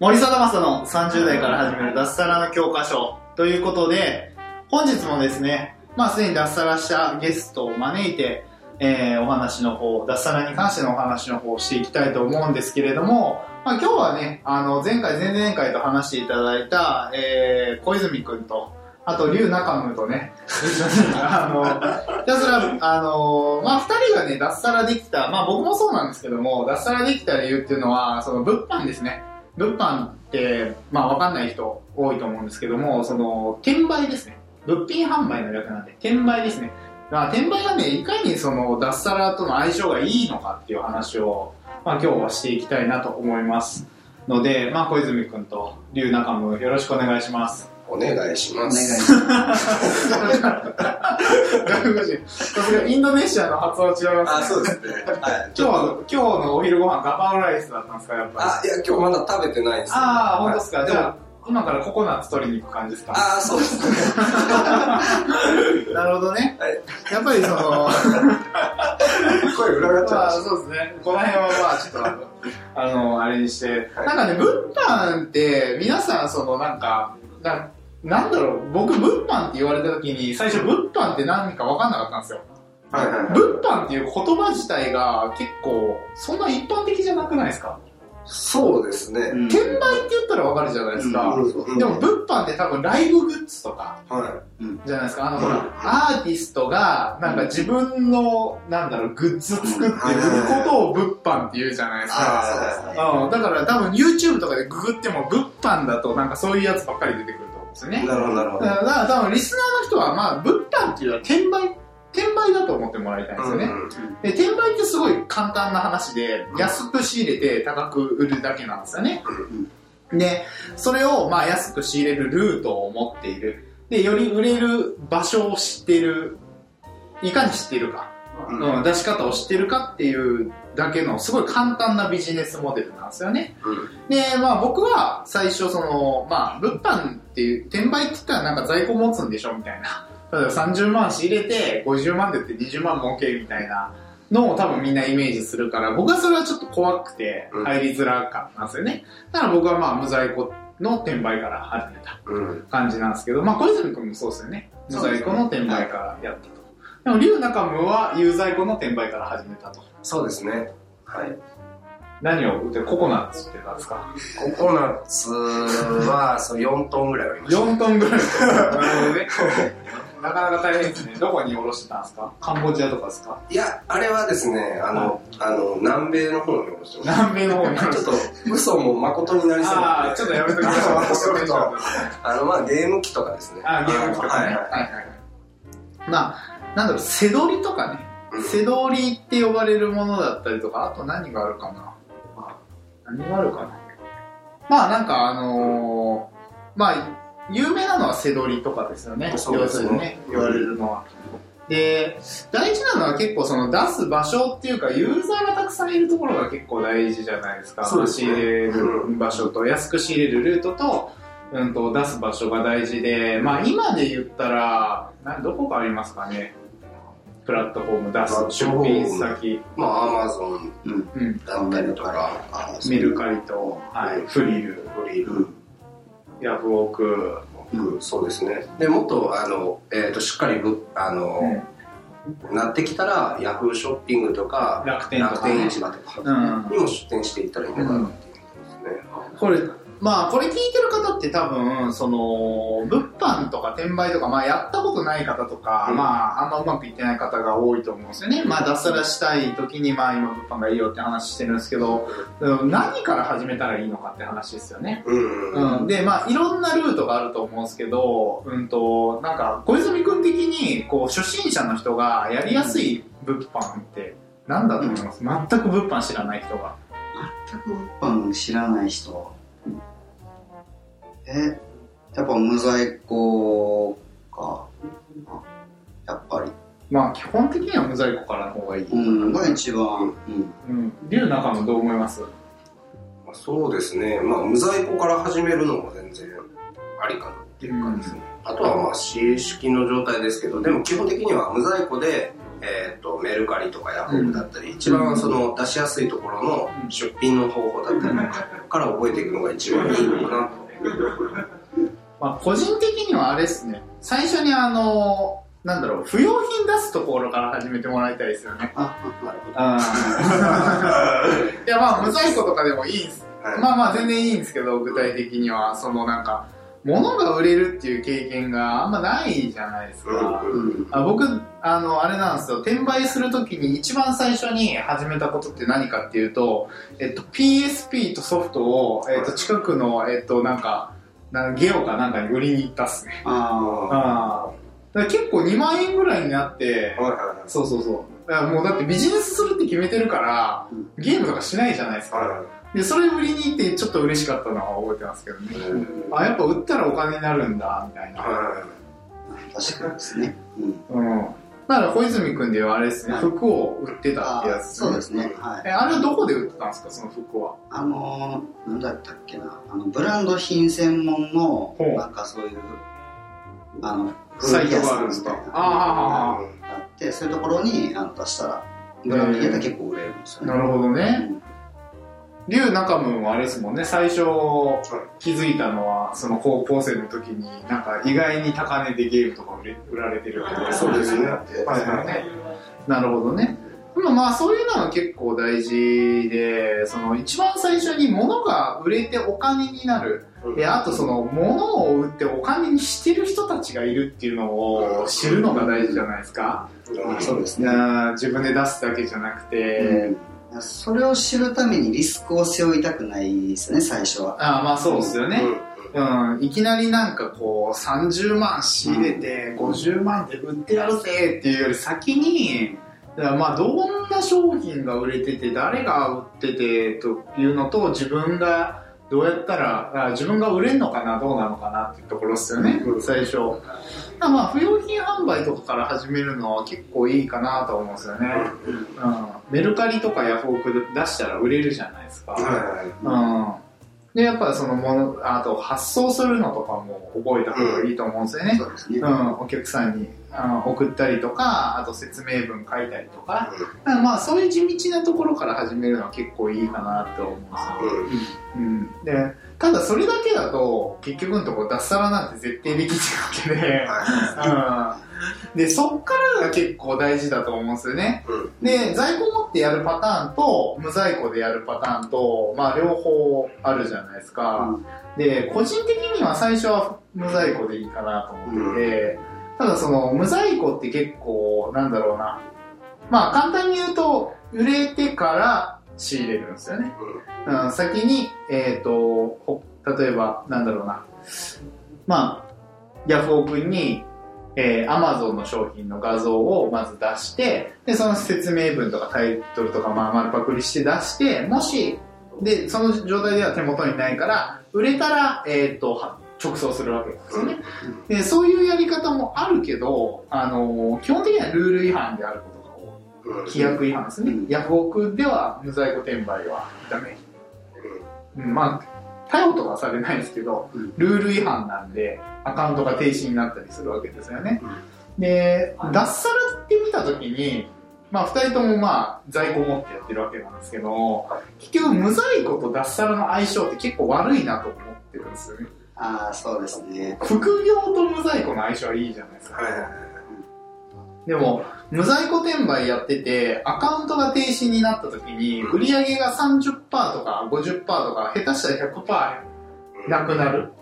森貞正の30代から始める脱サラの教科書ということで、本日もですね、まあすでに脱サラしたゲストを招いて、えー、お話の方、脱サラに関してのお話の方をしていきたいと思うんですけれども、まあ今日はね、あの、前回、前々回と話していただいた、えー、小泉くんと、あと、龍中夢とね、あの、ひたすら、あの、まあ、二人がね、脱サラできた、まあ、僕もそうなんですけども、脱サラできた理由っていうのは、その、物販ですね。物販って、まあ、わかんない人多いと思うんですけども、その、転売ですね。物品販売の略なんで、転売ですね。まあ、転売がね、いかにその、脱サラとの相性がいいのかっていう話を、まあ、今日はしていきたいなと思います。ので、まあ、小泉くんと龍中も、よろしくお願いします。お願いします。外国人。さすがインドネシアの発音違います、ね。あ、そうですね。はい。今日は、今日のお昼ご飯ガパオライスだったんですか、やっぱり。あ、いや、今日まだ食べてないです。ああ、本当ですか？はいじゃあ、今からココナッツ取りに行く感じですか？ああ、そうですね。なるほどね。はい。やっぱりその、声裏返っちまあゃそうですね。この辺はまあちょっとあの、あれにして、はいなんかね、物販って皆さんそのなんか、ななんだろう、僕物販って言われた時に最初物販って何か分かんなかったんですよ。う。はいはいはい。物販っていう言葉自体が結構そんな一般的じゃなくないですか、そうですね。転売って言ったら分かるじゃないですか。うんでも物販って多分ライブグッズとかはじゃないですか。あのほうんら、アーティストがなんか自分のなんだろう、グッズ作って売ることを物販って言うじゃないですか。あうん、だから多分 YouTube とかでググっても物販だとなんかそういうやつばっかり出てくるですよね。なるほど、なるほど。だから多分リスナーの人はまあ物販っていうのは転売、転売だと思ってもらいたいんですよね。で、転売ってすごい簡単な話で、安く仕入れて高く売るだけなんですよね。で、それをまあ安く仕入れるルートを持っている。で、より売れる場所を知っている。いかに知っているか。うんうん、出し方を知ってるかっていうだけのすごい簡単なビジネスモデルなんですよね。で、まあ僕は最初その、まあ物販っていう、転売って言ったらなんか在庫持つんでしょみたいな。例えば30万仕入れて50万で売って20万儲けみたいなのを多分みんなイメージするから、僕はそれはちょっと怖くてうん入りづらかったんですよね。だから僕はまあ無在庫の転売から始めたうん。感じなんですけど、まあ小泉君もそうですよね。無在庫の転売からやったと。でも、龍中夢は有在庫の転売から始めたと。そうですね。はい。何を売ってココナッツって何ですか？ココナッツは、そう、4トンぐらいありました。4トンぐらい。なかなか大変ですね。どこに卸してたんですか？カンボジアとかですか？いや、あれはですね、あの、あの、南米の方に卸してま南米の方にす。ちょっと、嘘も誠になりそうあなんで。あ、ちょっとやめときましょう。あの、まあ、ゲーム機とかですね。あーゲーム機とかね。はいはいはいはいはい。まあ、なんだろう、背取りとかね。うん背取りって呼ばれるものだったりとか、あと何があるかな。何があるかな。まあなんかあのーまあ、有名なのは背取りとかですよね。そうですね要するにね、言われるのは。で、大事なのは結構その出す場所っていうか、ユーザーがたくさんいるところが結構大事じゃないですか。そうですね仕入れる場所と、安く仕入れるルートと、うんと、出す場所が大事で、まあ今で言ったら、などこがありますかね。プラットフォーム出す出品先、まあ、アマゾンうん、だったりとか、メルカリと、はい、フリル、フリル、ヤフオク、うん、そうですね。で、もっと、あの、えっ、と、しっかりぶ、あの、なってきたら、ヤフーショッピングとか、楽天。市場とかうん。にも出店していったらいいのかなっていうことですね。これ、まあこれ聞いてる方って多分、その、物販とか転売とか、まあやったことない方とか、うんまああんまうまくいってない方が多いと思うんですよね。まあ脱サラしたい時に、まあ今物販がいいよって話してるんですけど、うん何から始めたらいいのかって話ですよね。うん、で、まあ、いろんなルートがあると思うんですけど、うんと、なんか、小泉君的に、こう、初心者の人がやりやすい物販って何だと思います、全く物販知らない人が。全く物販知らない人え、やっぱ無在庫か。あやっぱり。まあ基本的には無在庫からの方がいい。うん、が一番、うん。うん。龍中もどう思います？まあそうですね、まあ、無在庫から始めるのも全然ありかなっていう感じですね。あとはまあ、私式の状態ですけど、でも基本的には無在庫で、えっ、と、メルカリとかヤフオクだったり、一番その出しやすいところの出品の方法だったりとかから覚えていくのが一番いいのかなと。まあ個人的にはあれですね。最初にあの、なんだろう、不要品出すところから始めてもらいたいですよね。あ。いやまあ無在庫とかでもいいんです。はいまあまあ全然いいんですけど、具体的には、そのなんか、物が売れるっていう経験があんまないじゃないですか。あ僕、あの、あれなんですよ。転売するときに一番最初に始めたことって何かっていうと、えっと、PSP とソフトを、えっと、近くの、えっと、なんか、なんかゲオかなんかに売りに行ったっすね。ああ結構2万円ぐらいになって、そうそうそう。もうだってビジネスするって決めてるから、ゲームとかしないじゃないですか。はで、それ売りに行ってちょっと嬉しかったのは覚えてますけどね。あ、やっぱ売ったらお金になるんだ、みたいな。はあ、確かにですね。うん。うん。だから小泉君ではあれですね、はい服を売ってたってやあつ、そうですね。はい。え、あれはどこで売ってたんですか、その服は？あのー、なんだったっけな。あの、ブランド品専門のなんかそういう、あの、サイトがあるんですか？ああ、があって、そういうところにあの出したら、ブランド品やったら結構売れるんですよね。なるほどね。龍中文はあれですもんね、最初気づいたのは、その高校生の時に、なんか意外に高値でゲームとか売れ売られてるってそうですねはいはいはい。なるほどね。でもまあそういうのは結構大事で、その一番最初に物が売れてお金になる。で、あとその物を売ってお金にしてる人たちがいるっていうのを知るのが大事じゃないですか。あそうですいね。や自分で出すだけじゃなくて、それを知るためにリスクを背負いたくないですね、最初は。ああまあそうですよね。うんうん、いきなりなんかこう30万仕入れて50万で売ってやるぜっていうより先にだからまあどんな商品が売れてて誰が売っててというのと自分がどうやったらあ自分が売れるのかなどうなのかなっていうところですよね、うん。最初。まあ不用品販売とかから始めるのは結構いいかなと思うんですよね、うん、メルカリとかヤフオクで出したら売れるじゃないですか、はいはい。うん。で、やっぱそのもの、あと発送するのとかも覚えた方がいいと思うんですよね。そうですね。うん、お客さんにあの送ったりとか、あと説明文書いたりとか、だからまあそういう地道なところから始めるのは結構いいかなと思うんですよ。うん。で、ただそれだけだと、結局のところ脱サラなんて絶対できないわけで、うん。で、そっからが結構大事だと思うんですよね。で、在庫持ってやるパターンと、無在庫でやるパターンと、まあ両方あるじゃないですか。で、個人的には最初は無在庫でいいかなと思ってて、ただその無在庫って結構、なんだろうな。まあ簡単に言うと、売れてから仕入れるんですよね。うん、先に、えっ、と、ほ例えば、なんだろうな。まあ、ヤフオクに、えー、Amazon の商品の画像をまず出して、で、その説明文とかタイトルとか、まあ、丸パクリして出して、もし、で、その状態では手元にないから、売れたら、えっ、と、は直送するわけですよね。で、そういうやり方もあるけど、あのー基本的にはルール違反であることが多い。規約違反ですね。ヤフオクでは無在庫転売はダメ。うん、まあ、逮捕とかはされないですけど、ルール違反なんで、アカウントが停止になったりするわけですよね。で、脱サラって見たときに、まあ、二人ともまあ、在庫持ってやってるわけなんですけど、結局無在庫と脱サラの相性って結構悪いなと思ってるんですよね。ああ、そうですね。副業と無在庫の相性はいいじゃないですか。でも、無在庫転売やってて、アカウントが停止になった時に、売り上げが30%とか50%とか、下手したら100%なくなる。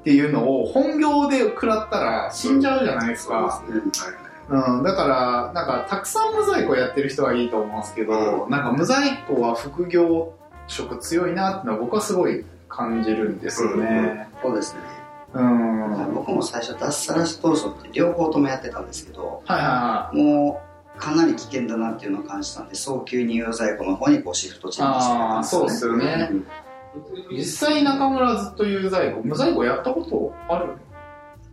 っていうのを本業で食らったら死んじゃうじゃないですか。うん、だから、なんか、たくさん無在庫やってる人はいいと思うんですけど、なんか無在庫は副業色強いなってのは僕はすごい感じるんですよね。そうですね。うん。僕も最初脱サラ当初って両方ともやってたんですけど、はいはいはい。もうかなり危険だなっていうのを感じたんで、早急に有在庫の方にこうシフトチェンジしてたんですよね。そうっすよねうん実際中村はずっと有在庫無在庫やったことある？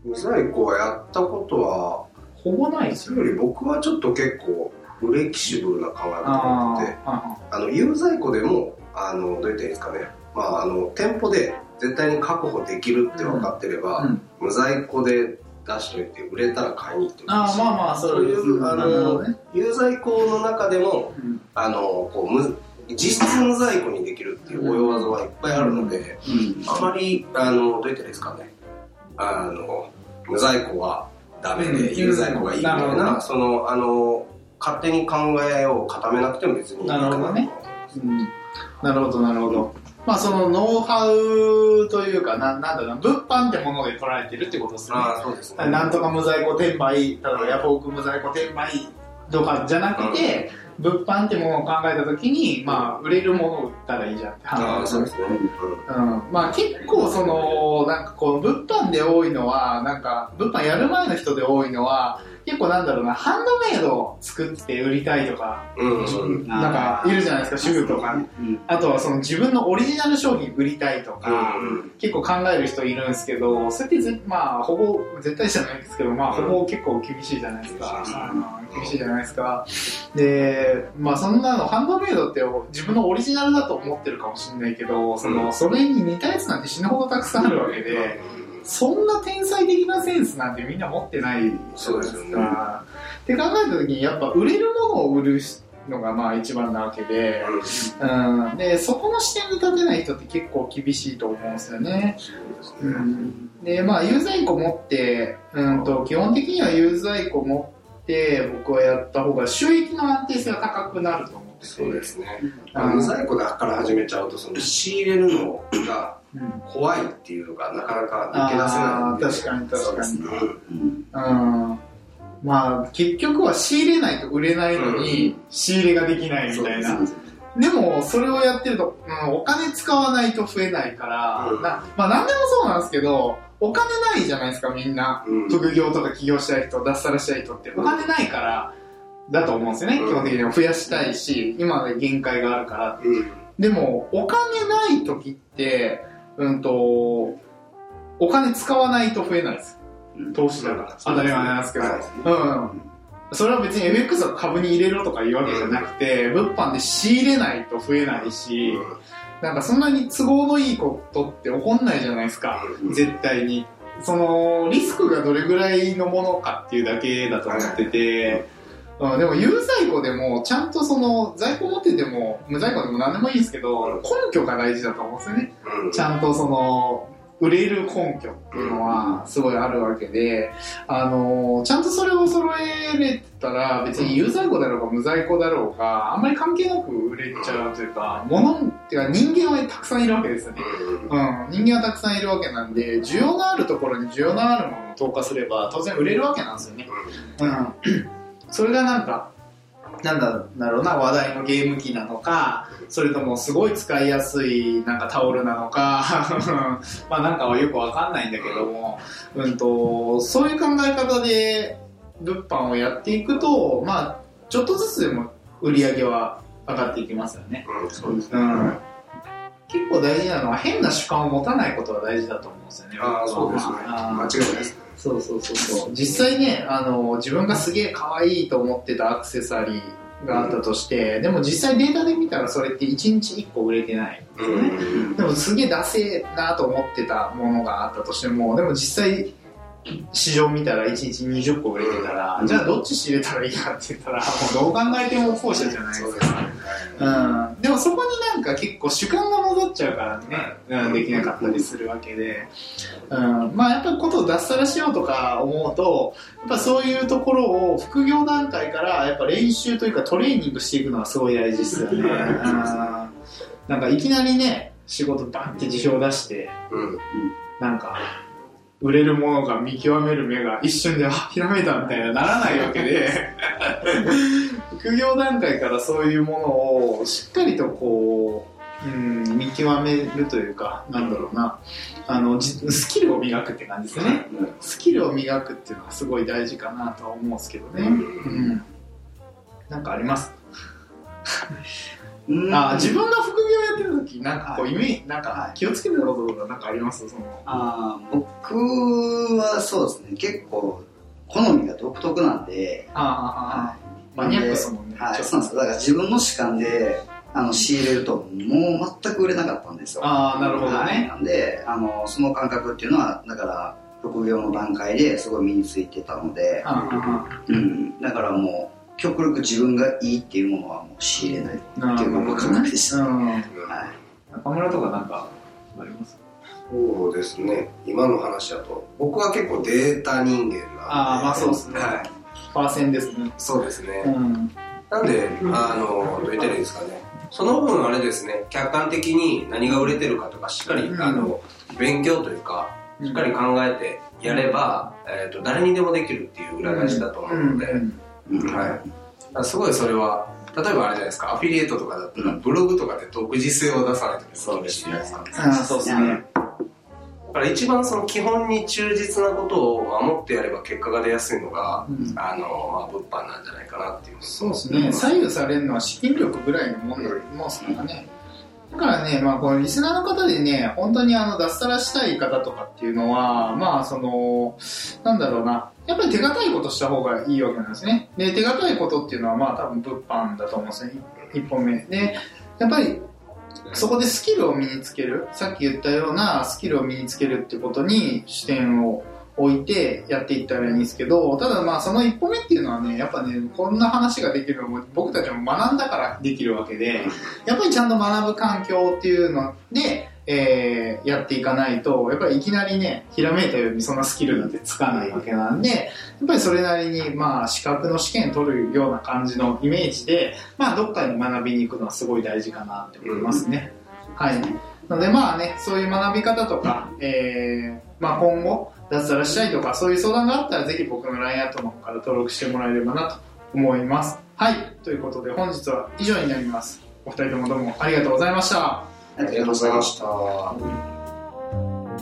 無在庫はやったことは、ほぼないですよそれより僕はちょっと結構、フレキシブルな考え方をってて、ああの、有在庫でも、あの、どう言ったらいいんですかね。まあ、あの、店舗で絶対に確保できるって分かってれば、うん。無在庫で出しといて、売れたら買いに行ってもいいし。ああまあまあそそうれいうあのね。有在庫の中でも、うん。あの、こう、む実質無在庫にできるっていう及技はいっぱいあるので、うん。あまり、あの、どう言ったですかね。あの、無在庫はダメで、うん。有在庫がいいみたいな、その、あの、勝手に考えを固めなくても別にいいかなとなるほどね。うん。なるほどなるほどまあそのノウハウというかななんだろうな物販ってもので捉えてるってことですね。ああ、そうですね。なんとか無在庫転売、例えばヤフオク無在庫転売とかじゃなくて、物販ってものを考えたときに、まあ、売れるものを売ったらいいじゃんってああ、話そうですね。うん、まあ結構その、なんかこう、物販で多いのは、なんか、物販やる前の人で多いのは、結構なんだろうな、ハンドメイドを作って売りたいとか、うん。うん。なんかいるじゃないですか、主婦とか。うんあとはその自分のオリジナル商品売りたいとか、うん結構考える人いるんですけど、それってぜまあ、ほぼ、絶対じゃないですけど、まあ、ほぼ結構厳しいじゃないですか。厳しいあの厳しいじゃないですか。で、まあ、そんなの、ハンドメイドって自分のオリジナルだと思ってるかもしれないけど、その、それに似たやつなんて死ぬほどたくさんあるわけで、そんな天才的なセンスなんてみんな持ってないじゃないですそうですよねか。って考えた時に、やっぱ売れるものを売るのがまあ一番なわけで、うん、で、そこの視点に立てない人って結構厳しいと思うんですよね。うん、で、まあ、有在庫持って、うんと、基本的には有在庫持って、僕はやった方が収益の安定性が高くなると思っててそうですね。うん無在庫だから始めちゃうと、その仕入れるのがうん怖いっていうのがなかなか抜け出せないんで。確かに確かに。うんうんまあ、結局は仕入れないと売れないのに、仕入れができないみたいな。でも、それをやってると、うん、お金使わないと増えないから、うんなまあ、なんでもそうなんですけど、お金ないじゃないですか、みんな。うん副業とか起業したい人、脱サラしたい人って、お金ないから、だと思うんですよね、うん基本的には増やしたいし、今まで限界があるから。うん。でも、お金ない時って、うんと、お金使わないと増えないです。投資だから。当たり前なんですけど。はいうん。それは別に MX を株に入れろとかいうわけじゃなくて、物販で仕入れないと増えないし、なんかそんなに都合のいいことって起こんないじゃないですか。うん絶対に。その、リスクがどれぐらいのものかっていうだけだと思ってて、うん、でも有在庫でも、ちゃんとその、在庫持ってても、無在庫でも何でもいいんですけど、根拠が大事だと思うんですよね。うんちゃんとその、売れる根拠っていうのはすごいあるわけで、あの、ちゃんとそれを揃えれたら、別に有在庫だろうが無在庫だろうが、あんまり関係なく売れちゃうというか、物っていうか人間はたくさんいるわけですよね。うん、人間はたくさんいるわけなんで、需要のあるところに需要のあるものを投下すれば、当然売れるわけなんですよね。うん。それがなんか、なんだろうな、話題のゲーム機なのか、それともすごい使いやすいなんかタオルなのか、まあなんかはよくわかんないんだけども、うんと、そういう考え方で物販をやっていくと、まあちょっとずつでも売り上げは上がっていきますよね。うん、そうですね。うん。結構大事なのは変な主観を持たないことが大事だと思うんですよね。ああ、そうですね。間違いないですね。そうそうそうそう。実際ね、あの、自分がすげえ可愛いと思ってたアクセサリーがあったとして、でも実際データで見たらそれって1日1個売れてない。うん。でもすげえダセえなと思ってたものがあったとしても、でも実際市場見たら1日20個売れてたら、じゃあどっち仕入れたらいいかって言ったら、もうどう考えても後者じゃないですか。そうん、でもそこになんか結構主観が戻っちゃうからね、うん、できなかったりするわけで、うん、まあやっぱりことを脱サラしようとか思うと、やっぱそういうところを副業段階からやっぱ練習というかトレーニングしていくのがすごい大事ですよね。うん、なんかいきなりね、仕事バンって辞表出して、うん。なんか、売れるものが見極める目が一瞬で、あ、ひらめいたみたいなならないわけで、副業段階からそういうものをしっかりとこう、うん、見極めるというか、なんだろうな、あの、じスキルを磨くって感じですね。スキルを磨くっていうのはすごい大事かなとは思うんですけどね。うん。なんかあります？うん。あ自分が副業やってる時なんかこうはい。イメージなんか気をつけてたこととかなんかあります？その。あー僕はそうですね。結構好みが独特なんで、ああああマニアックですもんねはい、そうなんですよ。だから自分の主観であの仕入れるともう全く売れなかったんですよ。ああなるほどはい、ねなんであのその感覚っていうのはだから副業の段階ですごい身についてたので、ああうん、だからもう極力自分がいいっていうものはもう仕入れないっていう僕は感覚でした、うん。はい。中村とかなんかあります？そうですね。今の話だと僕は結構データ人間なんで。ああまあそうですね。はいパーセンですね。そうですね、うん。なんで、あの、どう言ったらいいですかね。その分あれですね、客観的に何が売れてるかとか、しっかり、うん。あの、勉強というか、しっかり考えてやれば、えっ、と、誰にでもできるっていう裏返しだと思うので、うんはい。すごいそれは、例えばあれじゃないですか、アフィリエイトとかだったら、ブログとかで独自性を出さないと厳しいじゃないですか。ああそうですねだから一番その基本に忠実なことを守ってやれば結果が出やすいのが、うんあの、まあ、物販なんじゃないかなっていう。そうですね左右されるのは資金力ぐらいのもんだと思うんですからねだからね、まあ、このリスナーの方でね、本当にあの脱サラしたい方とかっていうのは、まあ、その、なんだろうな、やっぱり手堅いことした方がいいわけなんですね。で、手堅いことっていうのは、まあ、多分物販だと思うんですね、一本目。で、やっぱり、そこでスキルを身につける、さっき言ったようなスキルを身につけるってことに視点を置いてやっていったらいいんですけど、ただまあその一歩目っていうのはね、やっぱね、こんな話ができるのも僕たちも学んだからできるわけで、やっぱりちゃんと学ぶ環境っていうので、えーやっていかないと、やっぱりいきなりね、ひらめいたようにそんなスキルなんてつかないわけなんで、やっぱりそれなりに、まあ、資格の試験取るような感じのイメージで、まあ、どっかに学びに行くのはすごい大事かなって思いますね。はい。なので、まあね、そういう学び方とか、えーまあ今後、脱サラしたいとか、そういう相談があったら、ぜひ僕の LINE アットの方から登録してもらえればなと思います。はい。ということで、本日は以上になります。お二人ともどうもありがとうございました。ありがとうございました。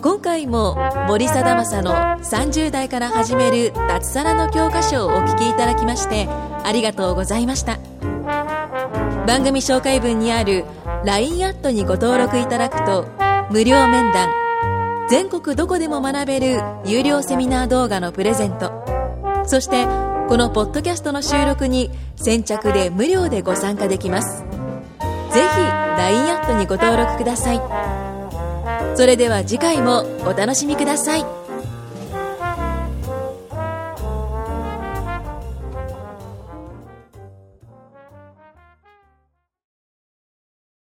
今回も森貞正の30代から始める脱サラの教科書をお聞きいただきましてありがとうございました番組紹介文にある LINE アットにご登録いただくと無料面談全国どこでも学べる有料セミナー動画のプレゼントそしてこのポッドキャストの収録に先着で無料でご参加できますぜひ LINE アップにご登録ください。それでは次回もお楽しみください。